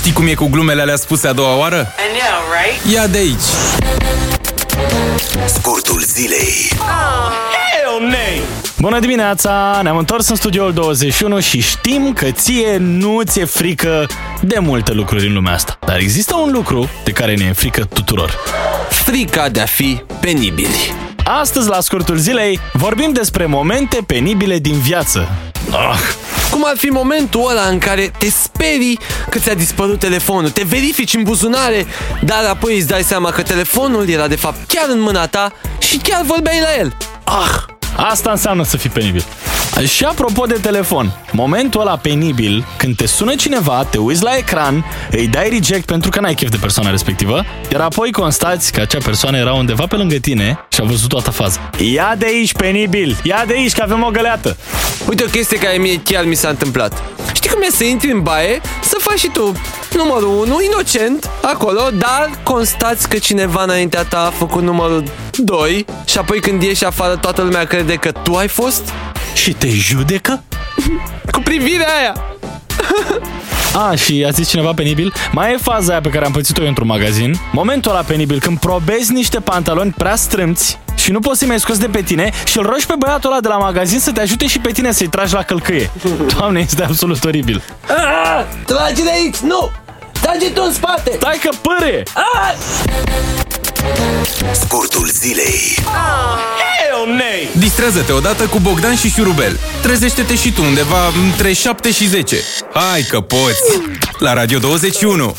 Știi cum e cu glumele alea spuse a doua oară? I know, right? Ia de aici! Scurtul zilei. Hell nay! Bună dimineața! Ne-am întors în studioul 21 și știm că ție nu ți-e frică de multe lucruri în lumea asta. Dar există un lucru de care ne e frică tuturor. Frica de a fi penibili. Astăzi, la scurtul zilei, vorbim despre momente penibile din viață. Ah, Cum ar fi momentul ăla în care te sperii că ți-a dispărut telefonul, te verifici în buzunare, dar apoi îți dai seama că telefonul era de fapt chiar în mâna ta și chiar vorbeai la el. ah, asta înseamnă să fii penibil. Și apropo de telefon, momentul ăla penibil, când te sună cineva, te uiți la ecran, îi dai reject pentru că n-ai chef de persoana respectivă, iar apoi constați că acea persoană era undeva pe lângă tine și a văzut toată faza. Ia de aici, penibil! Ia de aici, că avem o găleată! Uite o chestie care mie chiar mi s-a întâmplat. Știi cum e să intri în baie, să faci și tu numărul 1, inocent, acolo, dar constați că cineva înaintea ta a făcut numărul 2 și apoi când ieși afară toată lumea crede că tu ai fost? Și te judecă? Cu privirea aia! A, și a zis cineva penibil? Mai e faza aia pe care am pățit-o eu într-un magazin. Momentul ăla penibil, când probezi niște pantaloni prea strâmți și nu poți să-i mai scoți de pe tine și îl rogi pe băiatul ăla de la magazin să te ajute și pe tine să-i tragi la călcâie. Doamne, este absolut oribil. Ah, trage de aici, nu! Trage tu în spate! Stai că pâre! Scurtul zilei. Hell nay! Distrează-te odată cu Bogdan și Șurubel. Trezește-te și tu undeva între 7 și 10. Hai că poți! La Radio 21!